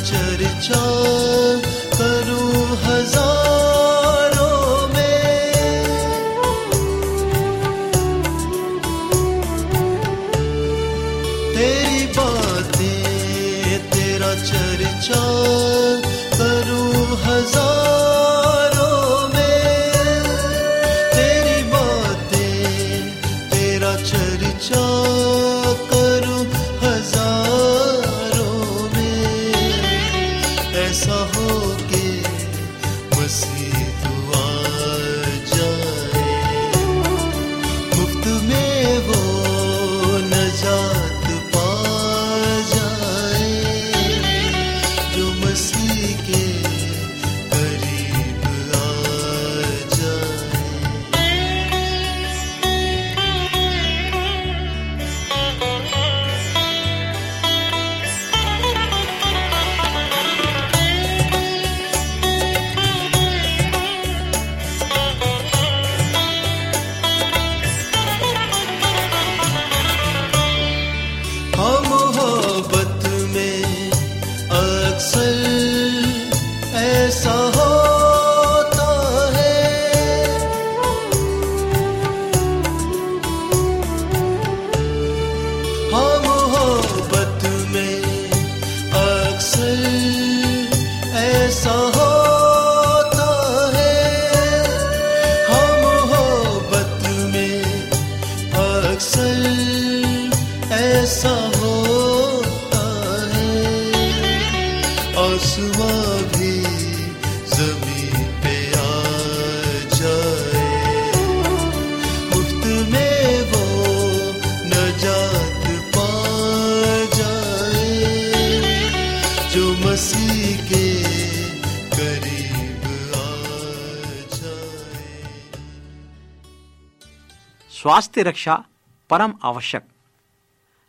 चर्चा। स्वास्थ्य रक्षा परम आवश्यक।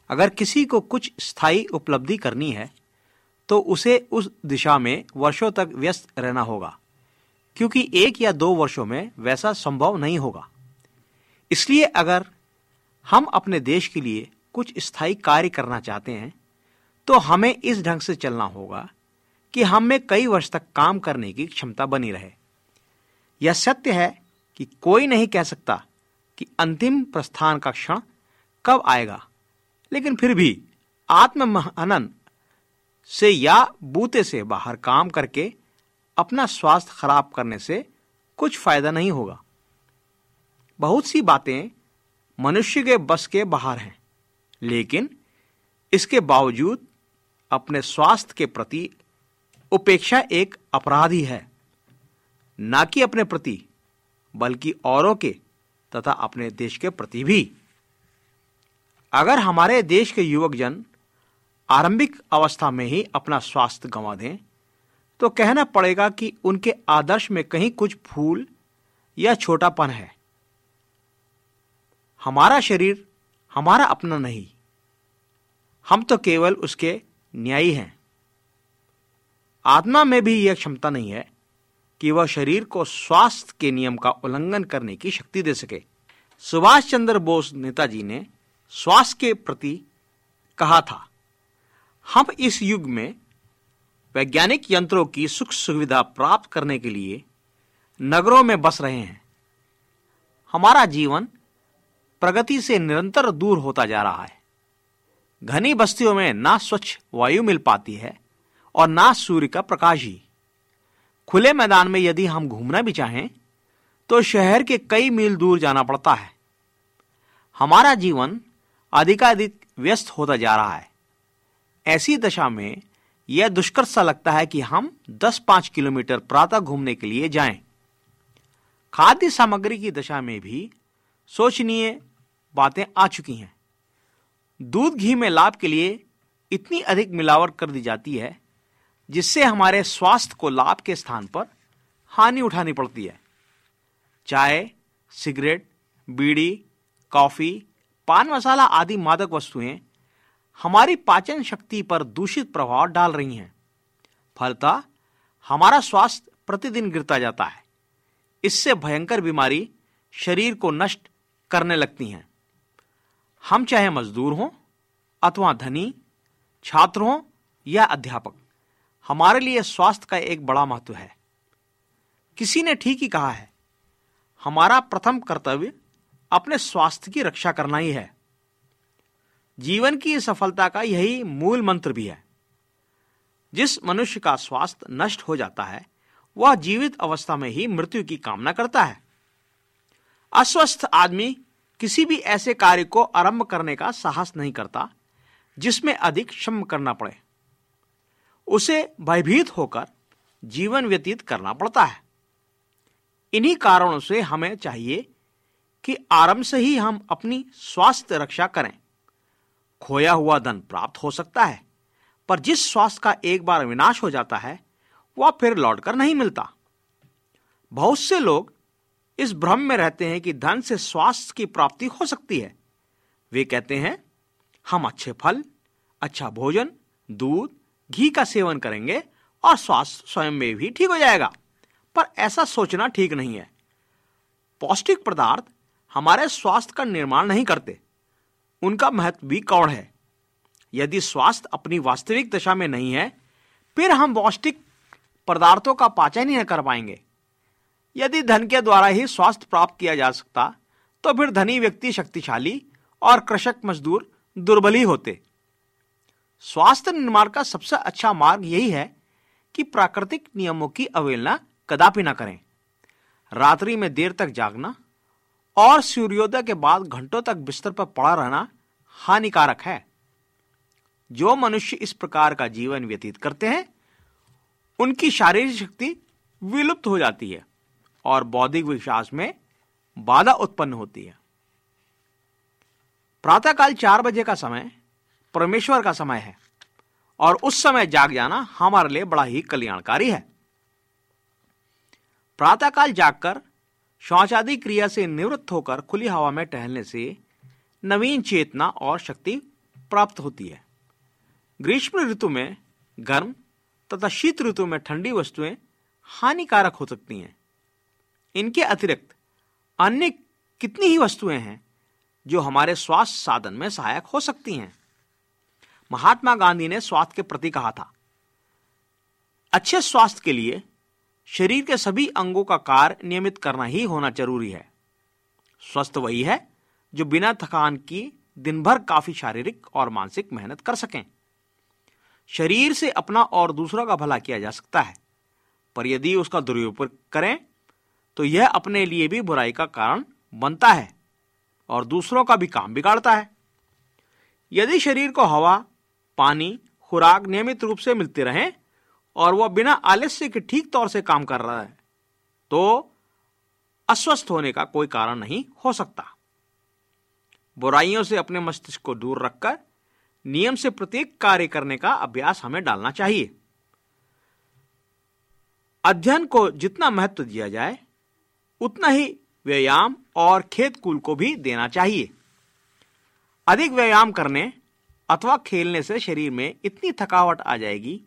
अगर किसी को कुछ स्थायी उपलब्धि करनी है तो उसे उस दिशा में वर्षों तक व्यस्त रहना होगा, क्योंकि एक या दो वर्षों में वैसा संभव नहीं होगा। इसलिए अगर हम अपने देश के लिए कुछ स्थायी कार्य करना चाहते हैं तो हमें इस ढंग से चलना होगा कि हम में कई वर्ष तक काम करने की क्षमता बनी रहे। यह सत्य है कि कोई नहीं कह सकता कि अंतिम प्रस्थान का क्षण कब आएगा? लेकिन फिर भी आत्महनन से या बूते से बाहर काम करके अपना स्वास्थ्य खराब करने से कुछ फ़ायदा नहीं होगा। बहुत सी बातें मनुष्य के बस के बाहर हैं, लेकिन इसके बावजूद अपने स्वास्थ्य के प्रति उपेक्षा एक अपराध ही है। ना कि अपने प्रति, बल्कि औरों के तथा अपने देश के प्रति भी। अगर हमारे देश के युवक जन आरंभिक अवस्था में ही अपना स्वास्थ्य गंवा दें तो कहना पड़ेगा कि उनके आदर्श में कहीं कुछ भूल या छोटापन है। हमारा शरीर, हमारा अपना नहीं। हम तो केवल उसके न्यायी हैं। आत्मा में भी यह क्षमता नहीं है कि वह शरीर को स्वास्थ्य के नियम का उल्लंघन करने की शक्ति दे सके। सुभाष चंद्र बोस नेताजी ने स्वास्थ्य के प्रति कहा था, हम इस युग में वैज्ञानिक यंत्रों की सुख सुविधा प्राप्त करने के लिए नगरों में बस रहे हैं। हमारा जीवन प्रगति से निरंतर दूर होता जा रहा है। घनी बस्तियों में ना स्वच्छ वायु मिल पाती है और ना सूर्य का प्रकाश ही। खुले मैदान में यदि हम घूमना भी चाहें तो शहर के कई मील दूर जाना पड़ता है। हमारा जीवन अधिकाधिक व्यस्त होता जा रहा है। ऐसी दशा में यह दुष्कर सा लगता है कि हम 10-5 किलोमीटर प्रातः घूमने के लिए जाएँ। खाद्य सामग्री की दशा में भी सोचनीय बातें आ चुकी हैं। दूध घी में लाभ के लिए इतनी अधिक मिलावट कर दी जाती है जिससे हमारे स्वास्थ्य को लाभ के स्थान पर हानि उठानी पड़ती है। चाय, सिगरेट, बीड़ी, कॉफ़ी, पान मसाला आदि मादक वस्तुएँ हमारी पाचन शक्ति पर दूषित प्रभाव डाल रही हैं। फलता हमारा स्वास्थ्य प्रतिदिन गिरता जाता है। इससे भयंकर बीमारी शरीर को नष्ट करने लगती हैं। हम चाहे मजदूर हों अथवा धनी, छात्र हों या अध्यापक हमारे लिए स्वास्थ्य का एक बड़ा महत्व है। किसी ने ठीक ही कहा है, हमारा प्रथम कर्तव्य अपने स्वास्थ्य की रक्षा करना ही है। जीवन की सफलता का यही मूल मंत्र भी है। जिस मनुष्य का स्वास्थ्य नष्ट हो जाता है, वह जीवित अवस्था में ही मृत्यु की कामना करता है। अस्वस्थ आदमी किसी भी ऐसे कार्य को आरंभ करने का साहस नहीं करता, जिसमें अधिक श्रम करना पड़े। उसे भयभीत होकर जीवन व्यतीत करना पड़ता है। इन्हीं कारणों से हमें चाहिए कि आरंभ से ही हम अपनी स्वास्थ्य रक्षा करें। खोया हुआ धन प्राप्त हो सकता है, पर जिस स्वास्थ्य का एक बार विनाश हो जाता है, वह फिर लौटकर नहीं मिलता। बहुत से लोग इस भ्रम में रहते हैं कि धन से स्वास्थ्य की प्राप्ति हो सकती है। वे कहते हैं, हम अच्छे फल अच्छा भोजन, दूध घी का सेवन करेंगे और स्वास्थ्य स्वयं में भी ठीक हो जाएगा। पर ऐसा सोचना ठीक नहीं है। पौष्टिक पदार्थ हमारे स्वास्थ्य का निर्माण नहीं करते। उनका महत्व भी कौड़ है? यदि स्वास्थ्य अपनी वास्तविक दशा में नहीं है, फिर हम पौष्टिक पदार्थों का पाचन ही नहीं कर पाएँगे। यदि धन के द्वारा ही स्वास्थ्य प्राप्त किया जा सकता तो फिर धनी व्यक्ति शक्तिशाली और कृषक मजदूर दुर्बली होते। स्वास्थ्य निर्माण का सबसे अच्छा मार्ग यही है कि प्राकृतिक नियमों की अवहेलना कदापि न करें। रात्रि में देर तक जागना और सूर्योदय के बाद घंटों तक बिस्तर पर पड़ा रहना हानिकारक है। जो मनुष्य इस प्रकार का जीवन व्यतीत करते हैं, उनकी शारीरिक शक्ति विलुप्त हो जाती है और बौद्धिक विकास में बाधा उत्पन्न होती है। प्रातःकाल चार बजे का समय परमेश्वर का समय है। और उस समय जाग जाना हमारे लिए बड़ा ही कल्याणकारी है। प्रातःकाल जागकर शौचादि क्रिया से निवृत्त होकर खुली हवा में टहलने से नवीन चेतना और शक्ति प्राप्त होती है। ग्रीष्म ऋतु में गर्म तथा शीत ऋतु में ठंडी वस्तुएँ हानिकारक हो सकती हैं। इनके अतिरिक्त अन्य कितनी ही वस्तुएँ हैं जो हमारे स्वास्थ्य साधन में सहायक हो सकती हैं। महात्मा गांधी ने स्वास्थ्य के प्रति कहा था। अच्छे स्वास्थ्य के लिए शरीर के सभी अंगों का कार्य नियमित करना ही होना ज़रूरी है। स्वस्थ वही है जो बिना थकान की दिन भर काफ़ी शारीरिक और मानसिक मेहनत कर सकें। शरीर से अपना और दूसरों का भला किया जा सकता है, पर यदि उसका दुरुपयोग करें तो यह अपने लिए भी बुराई का कारण बनता है और दूसरों का भी काम बिगाड़ता है। यदि शरीर को हवा पानी, खुराक नियमित रूप से मिलते रहें और वह बिना आलस्य के ठीक तौर से काम कर रहा है तो अस्वस्थ होने का कोई कारण नहीं हो सकता। बुराइयों से अपने मस्तिष्क को दूर रखकर नियम से प्रत्येक कार्य करने का अभ्यास हमें डालना चाहिए। अध्ययन को जितना महत्व दिया जाए, उतना ही व्यायाम और खेत कूल को भी देना चाहिए। अधिक व्यायाम करने अथवा खेलने से शरीर में इतनी थकावट आ जाएगी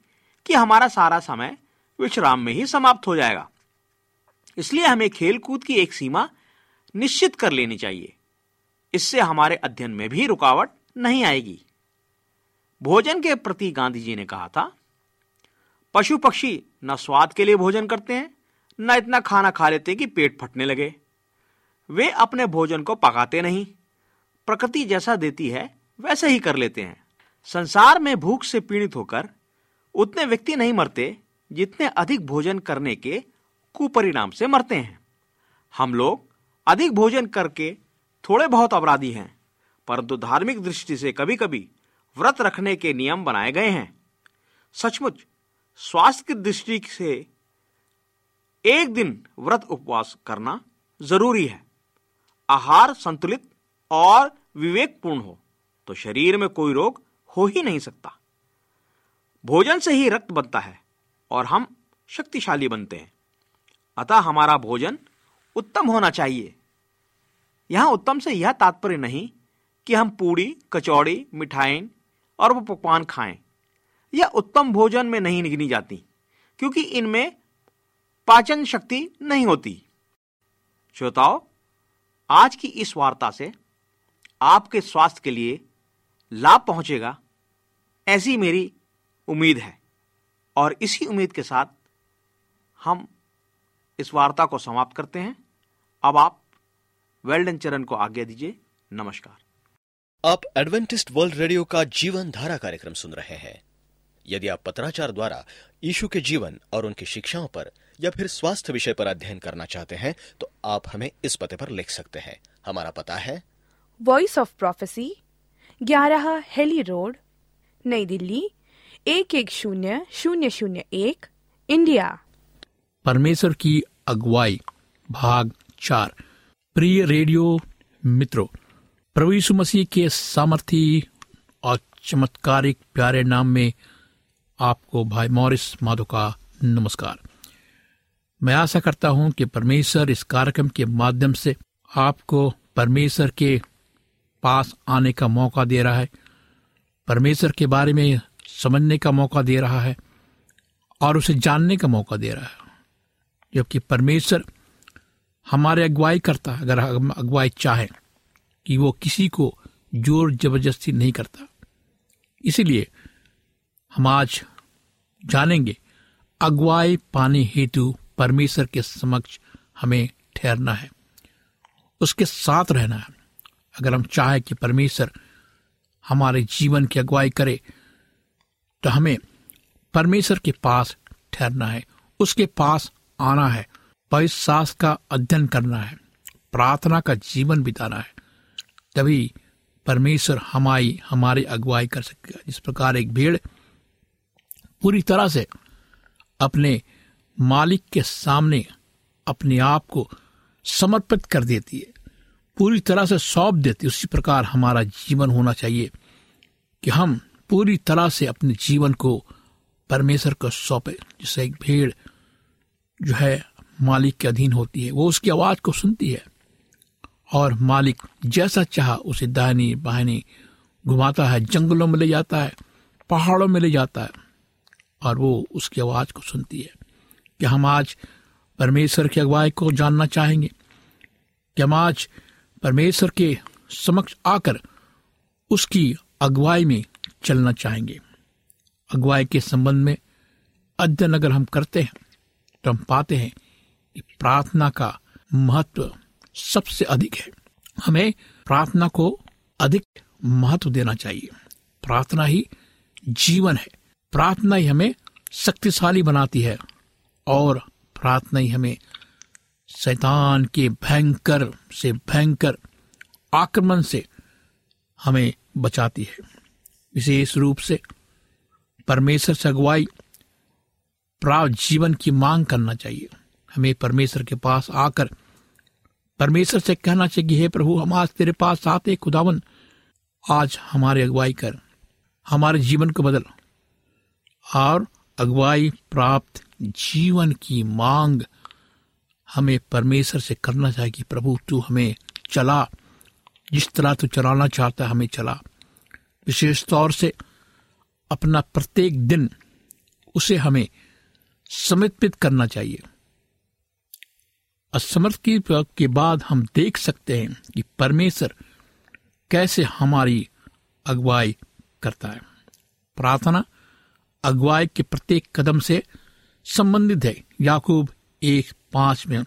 कि हमारा सारा समय विश्राम में ही समाप्त हो जाएगा। इसलिए हमें खेलकूद की एक सीमा निश्चित कर लेनी चाहिए। इससे हमारे अध्ययन में भी रुकावट नहीं आएगी। भोजन के प्रति गांधी जी ने कहा था, पशु पक्षी न स्वाद के लिए भोजन करते हैं, न इतना खाना खा लेते कि पेट फटने लगे। वे अपने भोजन को पकाते नहीं। प्रकृति जैसा देती है वैसे ही कर लेते हैं। संसार में भूख से पीड़ित होकर उतने व्यक्ति नहीं मरते जितने अधिक भोजन करने के कुपरिणाम से मरते हैं। हम लोग अधिक भोजन करके थोड़े बहुत अपराधी हैं, परंतु धार्मिक दृष्टि से कभी कभी व्रत रखने के नियम बनाए गए हैं। सचमुच, स्वास्थ्य की दृष्टि से एक दिन व्रत उपवास करना ज़रूरी है। आहार संतुलित और विवेकपूर्ण हो। तो शरीर में कोई रोग हो ही नहीं सकता। भोजन से ही रक्त बनता है और हम शक्तिशाली बनते हैं। अतः हमारा भोजन उत्तम होना चाहिए। यहाँ उत्तम से यह तात्पर्य नहीं कि हम पूड़ी, कचौड़ी, मिठाई और वो पकवान खाएँ। यह उत्तम भोजन में नहीं गिनी जाती, क्योंकि इनमें पाचन शक्ति नहीं होती। श्रोताओ, आज की इस वार्ता से आपके स्वास्थ्य के लिए लाभ पहुंचेगा ऐसी मेरी उम्मीद है। और इसी उम्मीद के साथ हम इस वार्ता को समाप्त करते हैं। अब आप वेल्डन चरण को आज्ञा दीजिए। नमस्कार। आप एडवेंटिस्ट वर्ल्ड रेडियो का जीवन धारा कार्यक्रम सुन रहे हैं। यदि आप पत्राचार द्वारा यीशु के जीवन और उनकी शिक्षाओं पर या फिर स्वास्थ्य विषय पर अध्ययन करना चाहते हैं तो आप हमें इस पते पर लिख सकते हैं। हमारा पता है वॉइस ऑफ़ प्रोफेसी ग्यारह हेली रोड, नई दिल्ली, एक एक शून्य शून्य शून्य एक, इंडिया। परमेश्वर की अगुवाई, भाग चार। प्रिय रेडियो मित्रों यीशु मसीह के सामर्थी और चमत्कारिक प्यारे नाम में आपको भाई मॉरिस माधो का नमस्कार। मैं आशा करता हूँ कि परमेश्वर इस कार्यक्रम के माध्यम से आपको परमेश्वर के पास आने का मौका दे रहा है। परमेश्वर के बारे में समझने का मौका दे रहा है और उसे जानने का मौका दे रहा है। जबकि परमेश्वर हमारे अगुवाई करता है, अगर हम अगुवाई चाहें कि वो किसी को ज़ोर ज़बरदस्ती नहीं करता। इसीलिए हम आज जानेंगे, अगुवाई पाने हेतु परमेश्वर के समक्ष हमें ठहरना है, उसके साथ रहना है। अगर हम चाहें कि परमेश्वर हमारे जीवन की अगुवाई करे तो हमें परमेश्वर के पास ठहरना है, उसके पास आना है पवित्र का अध्ययन करना है, प्रार्थना का जीवन बिताना है, तभी परमेश्वर हमारी हमारी अगुवाई कर सकेगा। जिस प्रकार एक भीड़ पूरी तरह से अपने मालिक के सामने अपने आप को समर्पित कर देती है। पूरी तरह से सौंप देते उसी प्रकार हमारा जीवन होना चाहिए कि हम पूरी तरह से अपने जीवन को परमेश्वर को सौंपे। जैसे एक भीड़ जो है मालिक के अधीन होती है, वो उसकी आवाज़ को सुनती है और मालिक जैसा चाह उसे दाहिनी बाहिनी घुमाता है, जंगलों में ले जाता है, पहाड़ों में ले जाता है और वो उसकी आवाज़ को सुनती है कि हम आज परमेश्वर की अगुवाई को जानना चाहेंगे, कि हम आज परमेश्वर के समक्ष आकर उसकी अगुवाई में चलना चाहेंगे। अगुवाई के संबंध में अध्ययन अगर हम करते हैं तो हम पाते हैं कि प्रार्थना का महत्व सबसे अधिक है। हमें प्रार्थना को अधिक महत्व देना चाहिए। प्रार्थना ही जीवन है। प्रार्थना ही हमें शक्तिशाली बनाती है और प्रार्थना ही हमें शैतान के भयंकर से भयंकर आक्रमण से हमें बचाती है। विशेष रूप से परमेश्वर से अगुवाई प्राप्त जीवन की मांग करना चाहिए। हमें परमेश्वर के पास आकर परमेश्वर से कहना चाहिए कि, हे प्रभु, हम आज तेरे पास आते खुदावन। आज हमारे अगुवाई कर, हमारे जीवन को बदल। और अगुवाई प्राप्त जीवन की मांग हमें परमेश्वर से करना चाहिए कि प्रभु, तू हमें चला। जिस तरह तू चलाना चाहता है, हमें चला। विशेष तौर से अपना प्रत्येक दिन उसे हमें समर्पित करना चाहिए। असमर्थ की के बाद हम देख सकते हैं कि परमेश्वर कैसे हमारी अगुवाई करता है। प्रार्थना अगुवाई के प्रत्येक कदम से संबंधित है। याकूब एक पाँच में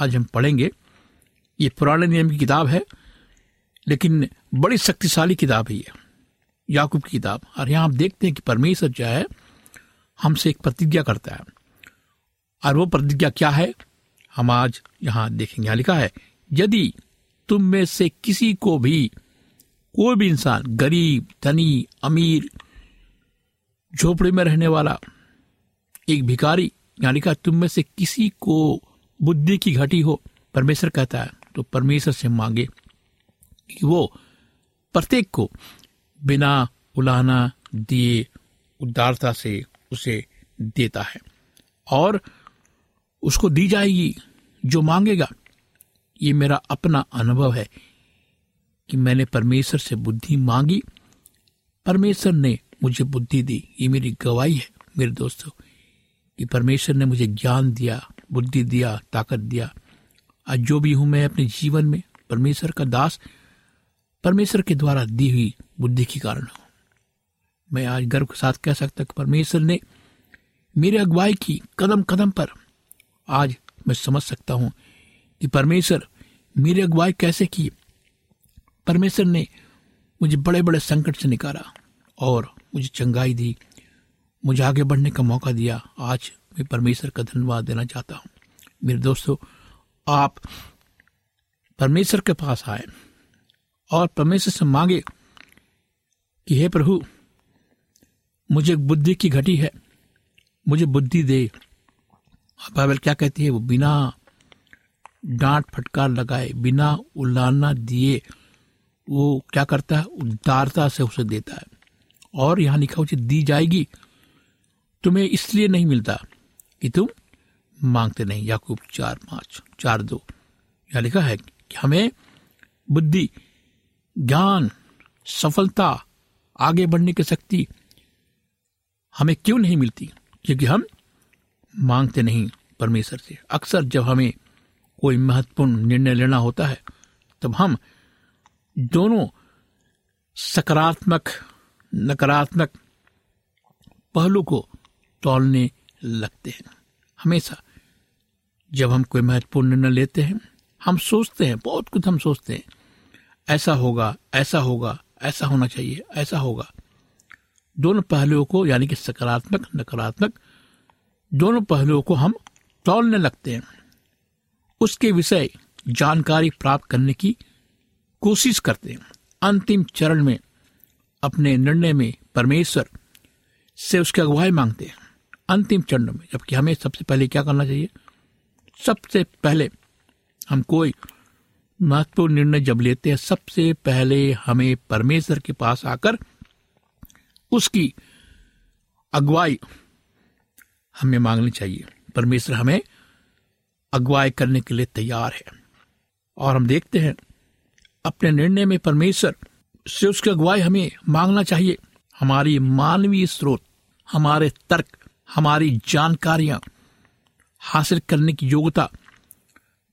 आज हम पढ़ेंगे। ये पुराने नियम की किताब है, लेकिन बड़ी शक्तिशाली किताब है ये, याकूब की किताब। और यहाँ आप देखते हैं कि परमेश्वर जो है, हमसे एक प्रतिज्ञा करता है। और वो प्रतिज्ञा क्या है? हम आज यहाँ देखेंगे। यहाँ लिखा है, यदि तुम में से किसी को भी कोई भी इंसान, गरीब, धनी, अमीर, झोपड़ी में रहने वाला, एक भिखारी यहाँ लिखा तुम में से किसी को बुद्धि की घटी हो, परमेश्वर कहता है तो परमेश्वर से मांगे कि वो प्रत्येक को बिना उलाहना दिए उदारता से उसे देता है और उसको दी जाएगी जो मांगेगा। ये मेरा अपना अनुभव है कि मैंने परमेश्वर से बुद्धि मांगी, परमेश्वर ने मुझे बुद्धि दी। ये मेरी गवाही है, मेरे दोस्तों। कि परमेश्वर ने मुझे ज्ञान दिया, बुद्धि दिया, ताकत दिया। आज जो भी हूँ मैं अपने जीवन में, परमेश्वर का दास, परमेश्वर के द्वारा दी हुई बुद्धि के कारण हूँ। मैं आज गर्व के साथ कह सकता कि परमेश्वर ने मेरे अगुवाई की कदम कदम पर आज मैं समझ सकता हूँ कि परमेश्वर मेरी अगुवाई कैसे की। परमेश्वर ने मुझे बड़े बड़े संकट से निकाला और मुझे चंगाई दी मुझे आगे बढ़ने का मौका दिया। आज मैं परमेश्वर का धन्यवाद देना चाहता हूँ। मेरे दोस्तों, आप परमेश्वर के पास आए और परमेश्वर से मांगे कि हे प्रभु, मुझे बुद्धि की घटी है। मुझे बुद्धि दे। बाइबल क्या कहती है? वो बिना डांट फटकार लगाए, बिना उल्लाना दिए वो क्या करता है? उदारता से उसे देता है। और यहाँ लिखा उसे दी जाएगी। तुम्हें इसलिए नहीं मिलता कि तुम मांगते नहीं। याकूब चार पाँच, चार दो। यहाँ लिखा है कि हमें बुद्धि, ज्ञान, सफलता, आगे बढ़ने की शक्ति हमें क्यों नहीं मिलती? क्योंकि हम मांगते नहीं परमेश्वर से। अक्सर जब हमें कोई महत्वपूर्ण निर्णय लेना होता है, तब हम दोनों सकारात्मक, नकारात्मक पहलू को तोलने लगते हैं। हमेशा जब हम कोई महत्वपूर्ण निर्णय लेते हैं, हम सोचते हैं, बहुत कुछ हम सोचते हैं, ऐसा होगा ऐसा होगा, ऐसा होना चाहिए, ऐसा होगा। दोनों पहलुओं को, यानी कि सकारात्मक, नकारात्मक, दोनों पहलुओं को हम तोलने लगते हैं। उसके विषय जानकारी प्राप्त करने की कोशिश करते हैं। अंतिम चरण में अपने निर्णय में परमेश्वर से उसकी अगुवाई मांगते हैं। अंतिम चरण में, जबकि हमें सबसे पहले क्या करना चाहिए? सबसे पहले हम कोई महत्वपूर्ण निर्णय जब लेते हैं, सबसे पहले हमें परमेश्वर के पास आकर उसकी अगुवाई हमें मांगनी चाहिए। परमेश्वर हमें अगुवाई करने के लिए तैयार है। और हम देखते हैं, अपने निर्णय में परमेश्वर से उसकी अगुवाई हमें मांगना चाहिए। हमारी मानवीय स्रोत, हमारे तर्क हमारी जानकारियाँ हासिल करने की योग्यता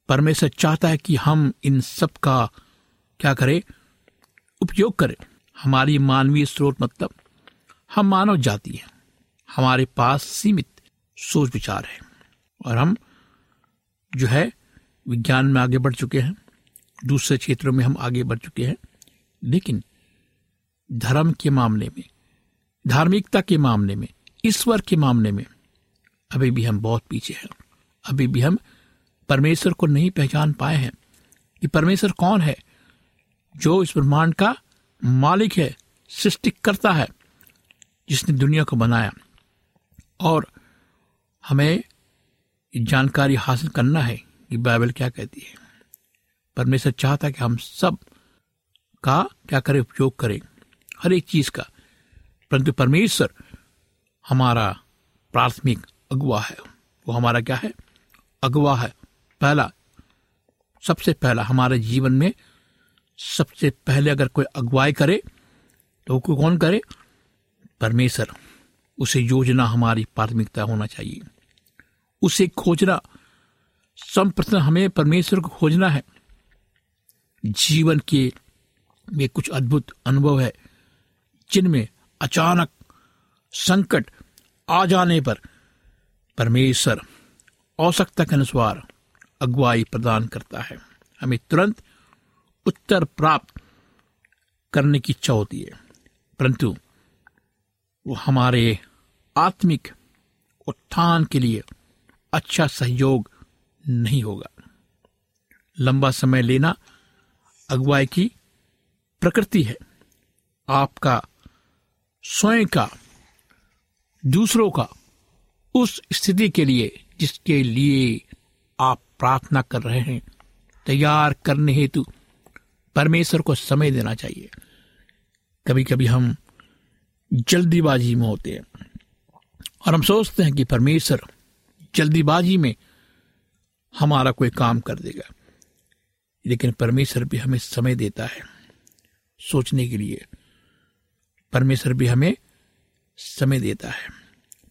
परमेश्वर चाहता है कि हम इन सब का क्या करें? उपयोग करें। हमारी मानवीय स्रोत मतलब हम मानव जाति हैं। हमारे पास सीमित सोच विचार है और हम जो है विज्ञान में आगे बढ़ चुके हैं। दूसरे क्षेत्रों में हम आगे बढ़ चुके हैं। लेकिन धर्म के मामले में, धार्मिकता के मामले में ईश्वर के मामले में। अभी भी हम बहुत पीछे हैं। अभी भी हम परमेश्वर को नहीं पहचान पाए हैं कि परमेश्वर कौन है, जो इस ब्रह्मांड का मालिक है सृष्टि करता है, जिसने दुनिया को बनाया। और हमें जानकारी हासिल करना है कि बाइबल क्या कहती है। परमेश्वर चाहता है कि हम सब का क्या करें, उपयोग करें, हर एक चीज़ का। परंतु परमेश्वर हमारा प्राथमिक अगुआ है। वो हमारा क्या है? अगुआ है। पहला, सबसे पहला हमारे जीवन में सबसे पहले अगर कोई अगुवाई करे तो वो कौन करे? परमेश्वर। उसे योजना हमारी प्राथमिकता होना चाहिए। उसे खोजना संप्रथम हमें परमेश्वर को खोजना है। जीवन के में कुछ अद्भुत अनुभव है, जिनमें अचानक संकट आ जाने पर परमेश्वर आवश्यकता के अनुसार अगुवाई प्रदान करता है। हमें तुरंत उत्तर प्राप्त करने की इच्छा होती है, परंतु वो हमारे आत्मिक उत्थान के लिए अच्छा सहयोग नहीं होगा। लंबा समय लेना अगुवाई की प्रकृति है। आपका, स्वयं का दूसरों का उस स्थिति के लिए, जिसके लिए आप प्रार्थना कर रहे हैं, तैयार करने हेतु परमेश्वर को समय देना चाहिए। कभी कभी हम जल्दीबाजी में होते हैं और हम सोचते हैं कि परमेश्वर जल्दीबाजी में हमारा कोई काम कर देगा, लेकिन परमेश्वर भी हमें समय देता है सोचने के लिए। परमेश्वर भी हमें समय देता है।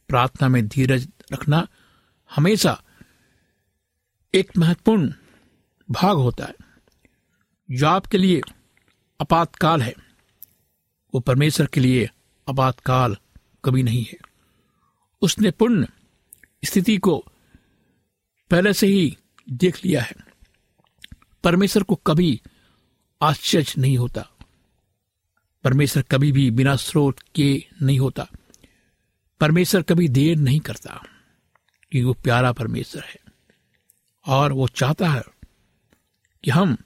प्रार्थना में धीरज रखना हमेशा एक महत्वपूर्ण भाग होता है। जो आपके लिए आपातकाल है, वो परमेश्वर के लिए आपातकाल कभी नहीं है। उसने पुण्य स्थिति को पहले से ही देख लिया है। परमेश्वर को कभी आश्चर्य नहीं होता। परमेश्वर कभी भी बिना स्रोत के नहीं होता। परमेश्वर कभी देर नहीं करता क्योंकि वो प्यारा परमेश्वर है। और वो चाहता है कि हम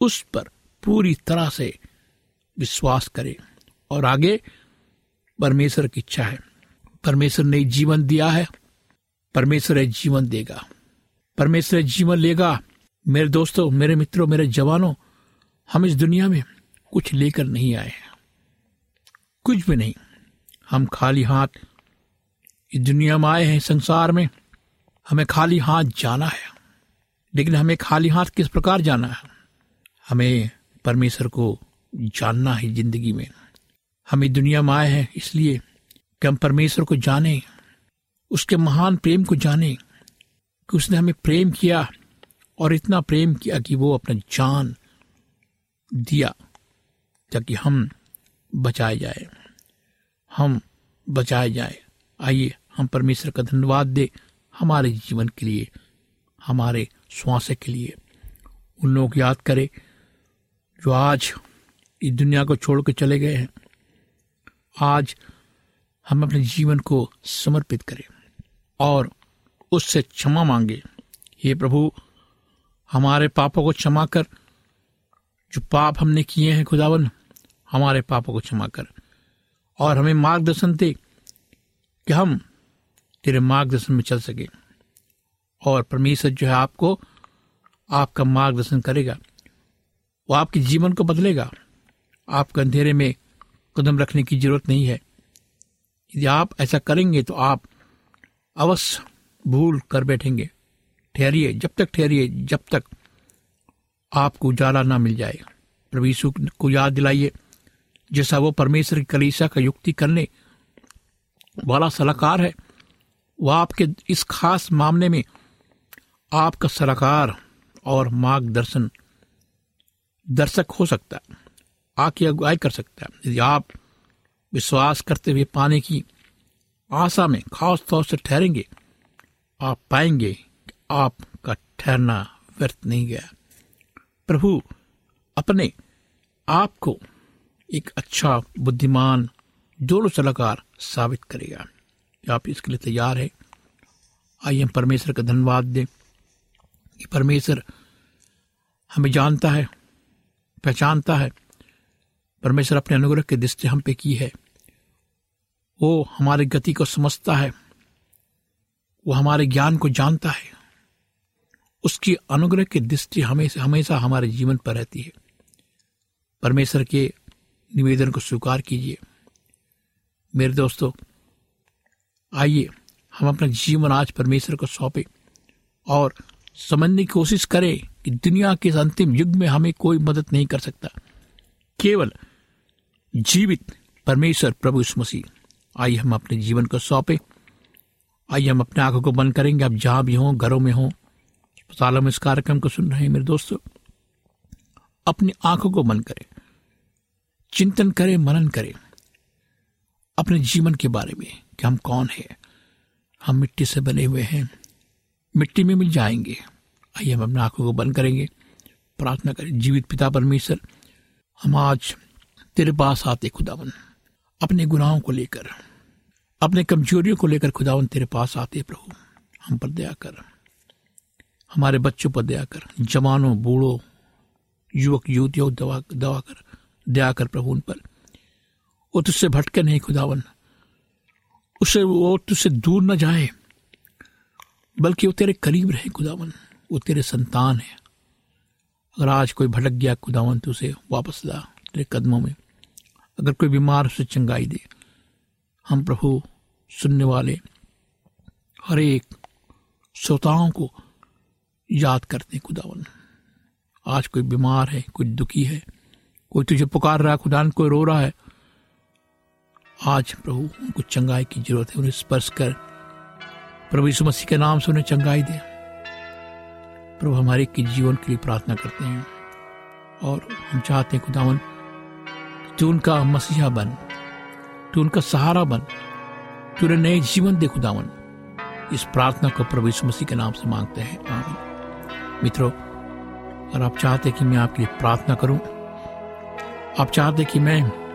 उस पर पूरी तरह से विश्वास करें और आगे परमेश्वर की इच्छा है। परमेश्वर ने जीवन दिया है, परमेश्वर है जीवन देगा। परमेश्वर जीवन लेगा। मेरे दोस्तों, मेरे मित्रों, मेरे जवानों, हम इस दुनिया में कुछ लेकर नहीं आए हैं। कुछ भी नहीं, हम खाली हाथ इस दुनिया में आए हैं, संसार में, हमें खाली हाथ जाना है। लेकिन हमें खाली हाथ किस प्रकार जाना है? हमें परमेश्वर को जानना है ज़िंदगी में। हम इस दुनिया में आए हैं इसलिए कि हम परमेश्वर को जाने, उसके महान प्रेम को जाने, कि उसने हमें प्रेम किया और इतना प्रेम किया कि वो अपना जान दिया, ताकि हम बचाए जाए। हम बचाए जाए। आइए हम परमेश्वर का धन्यवाद दे हमारे जीवन के लिए, हमारे श्वास के लिए। उन लोगों को याद करें जो आज इस दुनिया को छोड़ के चले गए हैं। आज हम अपने जीवन को समर्पित करें और उससे क्षमा मांगे। हे प्रभु, हमारे पापों को क्षमा कर, जो पाप हमने किए हैं खुदावन, हमारे पापों को क्षमा कर और हमें मार्गदर्शन दे कि हम तेरे मार्गदर्शन में चल सके। और परमेश्वर जो है आपको, आपका मार्गदर्शन करेगा। वो आपके जीवन को बदलेगा। आपको अंधेरे में कदम रखने की ज़रूरत नहीं है। यदि आप ऐसा करेंगे तो आप अवश्य भूल कर बैठेंगे। ठहरिए, जब तक ठहरिए, जब तक आपको उजाला ना मिल जाए। प्रभु को याद दिलाइए, जैसा वो परमेश्वर की कलीसा का युक्ति करने वाला सलाहकार है वह आपके इस खास मामले में आपका सलाहकार और मार्गदर्शन दर्शक हो सकता है आके अगुवाई कर सकता है। यदि आप विश्वास करते हुए पाने की आशा में खास तौर से ठहरेंगे, आप पाएँगे कि आपका ठहरना व्यर्थ नहीं गया। प्रभु अपने आप को एक अच्छा बुद्धिमान दोनों सलाहकार साबित करेगा। आप इसके लिए तैयार है। आइए हम परमेश्वर का धन्यवाद दें कि परमेश्वर हमें जानता है, पहचानता है। परमेश्वर अपने अनुग्रह की दृष्टि हम पे की है। वो हमारे गति को समझता है। वो हमारे ज्ञान को जानता है। उसकी अनुग्रह की दृष्टि हमेशा हमेशा हमारे जीवन पर रहती है। परमेश्वर के निवेदन को स्वीकार कीजिए। मेरे दोस्तों आइए हम अपना जीवन आज परमेश्वर को सौंपे और समझने की कोशिश करें कि दुनिया के अंतिम युग में हमें कोई मदद नहीं कर सकता। केवल जीवित परमेश्वर प्रभु मसीह। आइए हम अपने जीवन को सौंपे। आइए हम अपने आँखों को बंद करेंगे। आप जहाँ भी हों, घरों में हों, अस्पतालों में इस कार्यक्रम को सुन रहे हैं मेरे दोस्तों, अपनी आँखों को बंद करें। चिंतन करें, मनन करें। अपने जीवन के बारे में कि हम कौन है। हम मिट्टी से बने हुए हैं। मिट्टी में मिल जाएँगे। आइए हम अपने आँखों को बंद करेंगे। प्रार्थना करें, जीवित पिता परमेश्वर, हम आज तेरे पास आते खुदावन। अपने गुनाहों को लेकर, अपने कमजोरियों को लेकर खुदावन तेरे पास आते प्रभु। हम पर दया कर, हमारे बच्चों पर दया कर, जवानों, बूढ़ों, युवक, युवतियों दवा दवा कर, दया कर प्रभु उन पर। वो तुझसे भटके नहीं, खुदावन। उसे वो तुझसे दूर न जाए, बल्कि वो तेरे करीब रहे, खुदावन। वो तेरे संतान है। अगर आज कोई भटक गया, खुदावन तो उसे वापस ला, तेरे कदमों में। अगर कोई बीमार उसे चंगाई दे, हम प्रभु सुनने वाले हर एक श्रोताओं को याद करते हैं, खुदावन। आज कोई बीमार है, कोई दुखी है, कोई तुझे पुकार रहा है खुदान कोई रो रहा है आज प्रभु, उनको चंगाई की ज़रूरत है, उन्हें स्पर्श कर। प्रभु यीशु मसीह के नाम से उन्हें चंगाई दे। प्रभु हमारे के जीवन के लिए प्रार्थना करते हैं। और हम चाहते हैं, खुदावन, तू उनका मसीहा बन। तू उनका सहारा बन। तू उन्हें नए जीवन दे, खुदावन। इस प्रार्थना को प्रभु यीशु मसीह के नाम से मांगते हैं। आमीन। मित्रों, और आप चाहते कि मैं आपके लिए प्रार्थना करूँ? आप चाहते कि मैं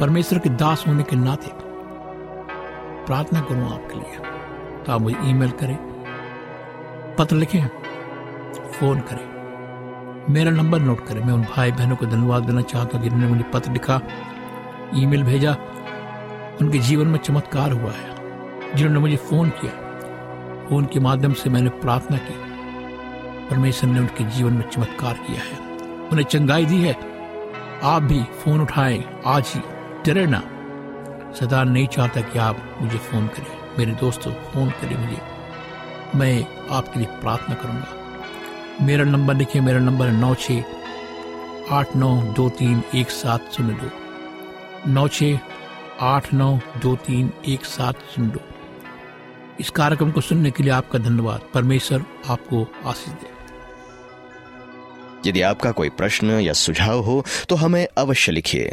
परमेश्वर के दास होने के नाते प्रार्थना करूँ आपके लिए। तो आप मुझे ईमेल करें, पत्र लिखें, फ़ोन करें, मेरा नंबर नोट करें। मैं उन भाई बहनों को धन्यवाद देना चाहता हूँ जिन्होंने मुझे पत्र लिखा, ईमेल भेजा। उनके जीवन में चमत्कार हुआ है, जिन्होंने मुझे फ़ोन किया। फ़ोन के माध्यम से मैंने प्रार्थना की। परमेश्वर ने उनके जीवन में चमत्कार किया है। उन्हें चंगाई दी है। आप भी फ़ोन उठाएँ, आज ही। डरे ना। सदा नहीं चाहता कि आप मुझे फ़ोन करें। मेरे दोस्तों फ़ोन करें मुझे। मैं आपके लिए प्रार्थना करूँगा। मेरा नंबर लिखिए मेरा नंबर है नौ छ आठ नौ दो तीन एक सात शून्य दो। नौ छ आठ नौ दो तीन एक सात शून्य दो। इस कार्यक्रम को सुनने के लिए आपका धन्यवाद। परमेश्वर आपको आशीष दे। यदि आपका कोई प्रश्न या सुझाव हो तो हमें अवश्य लिखिए।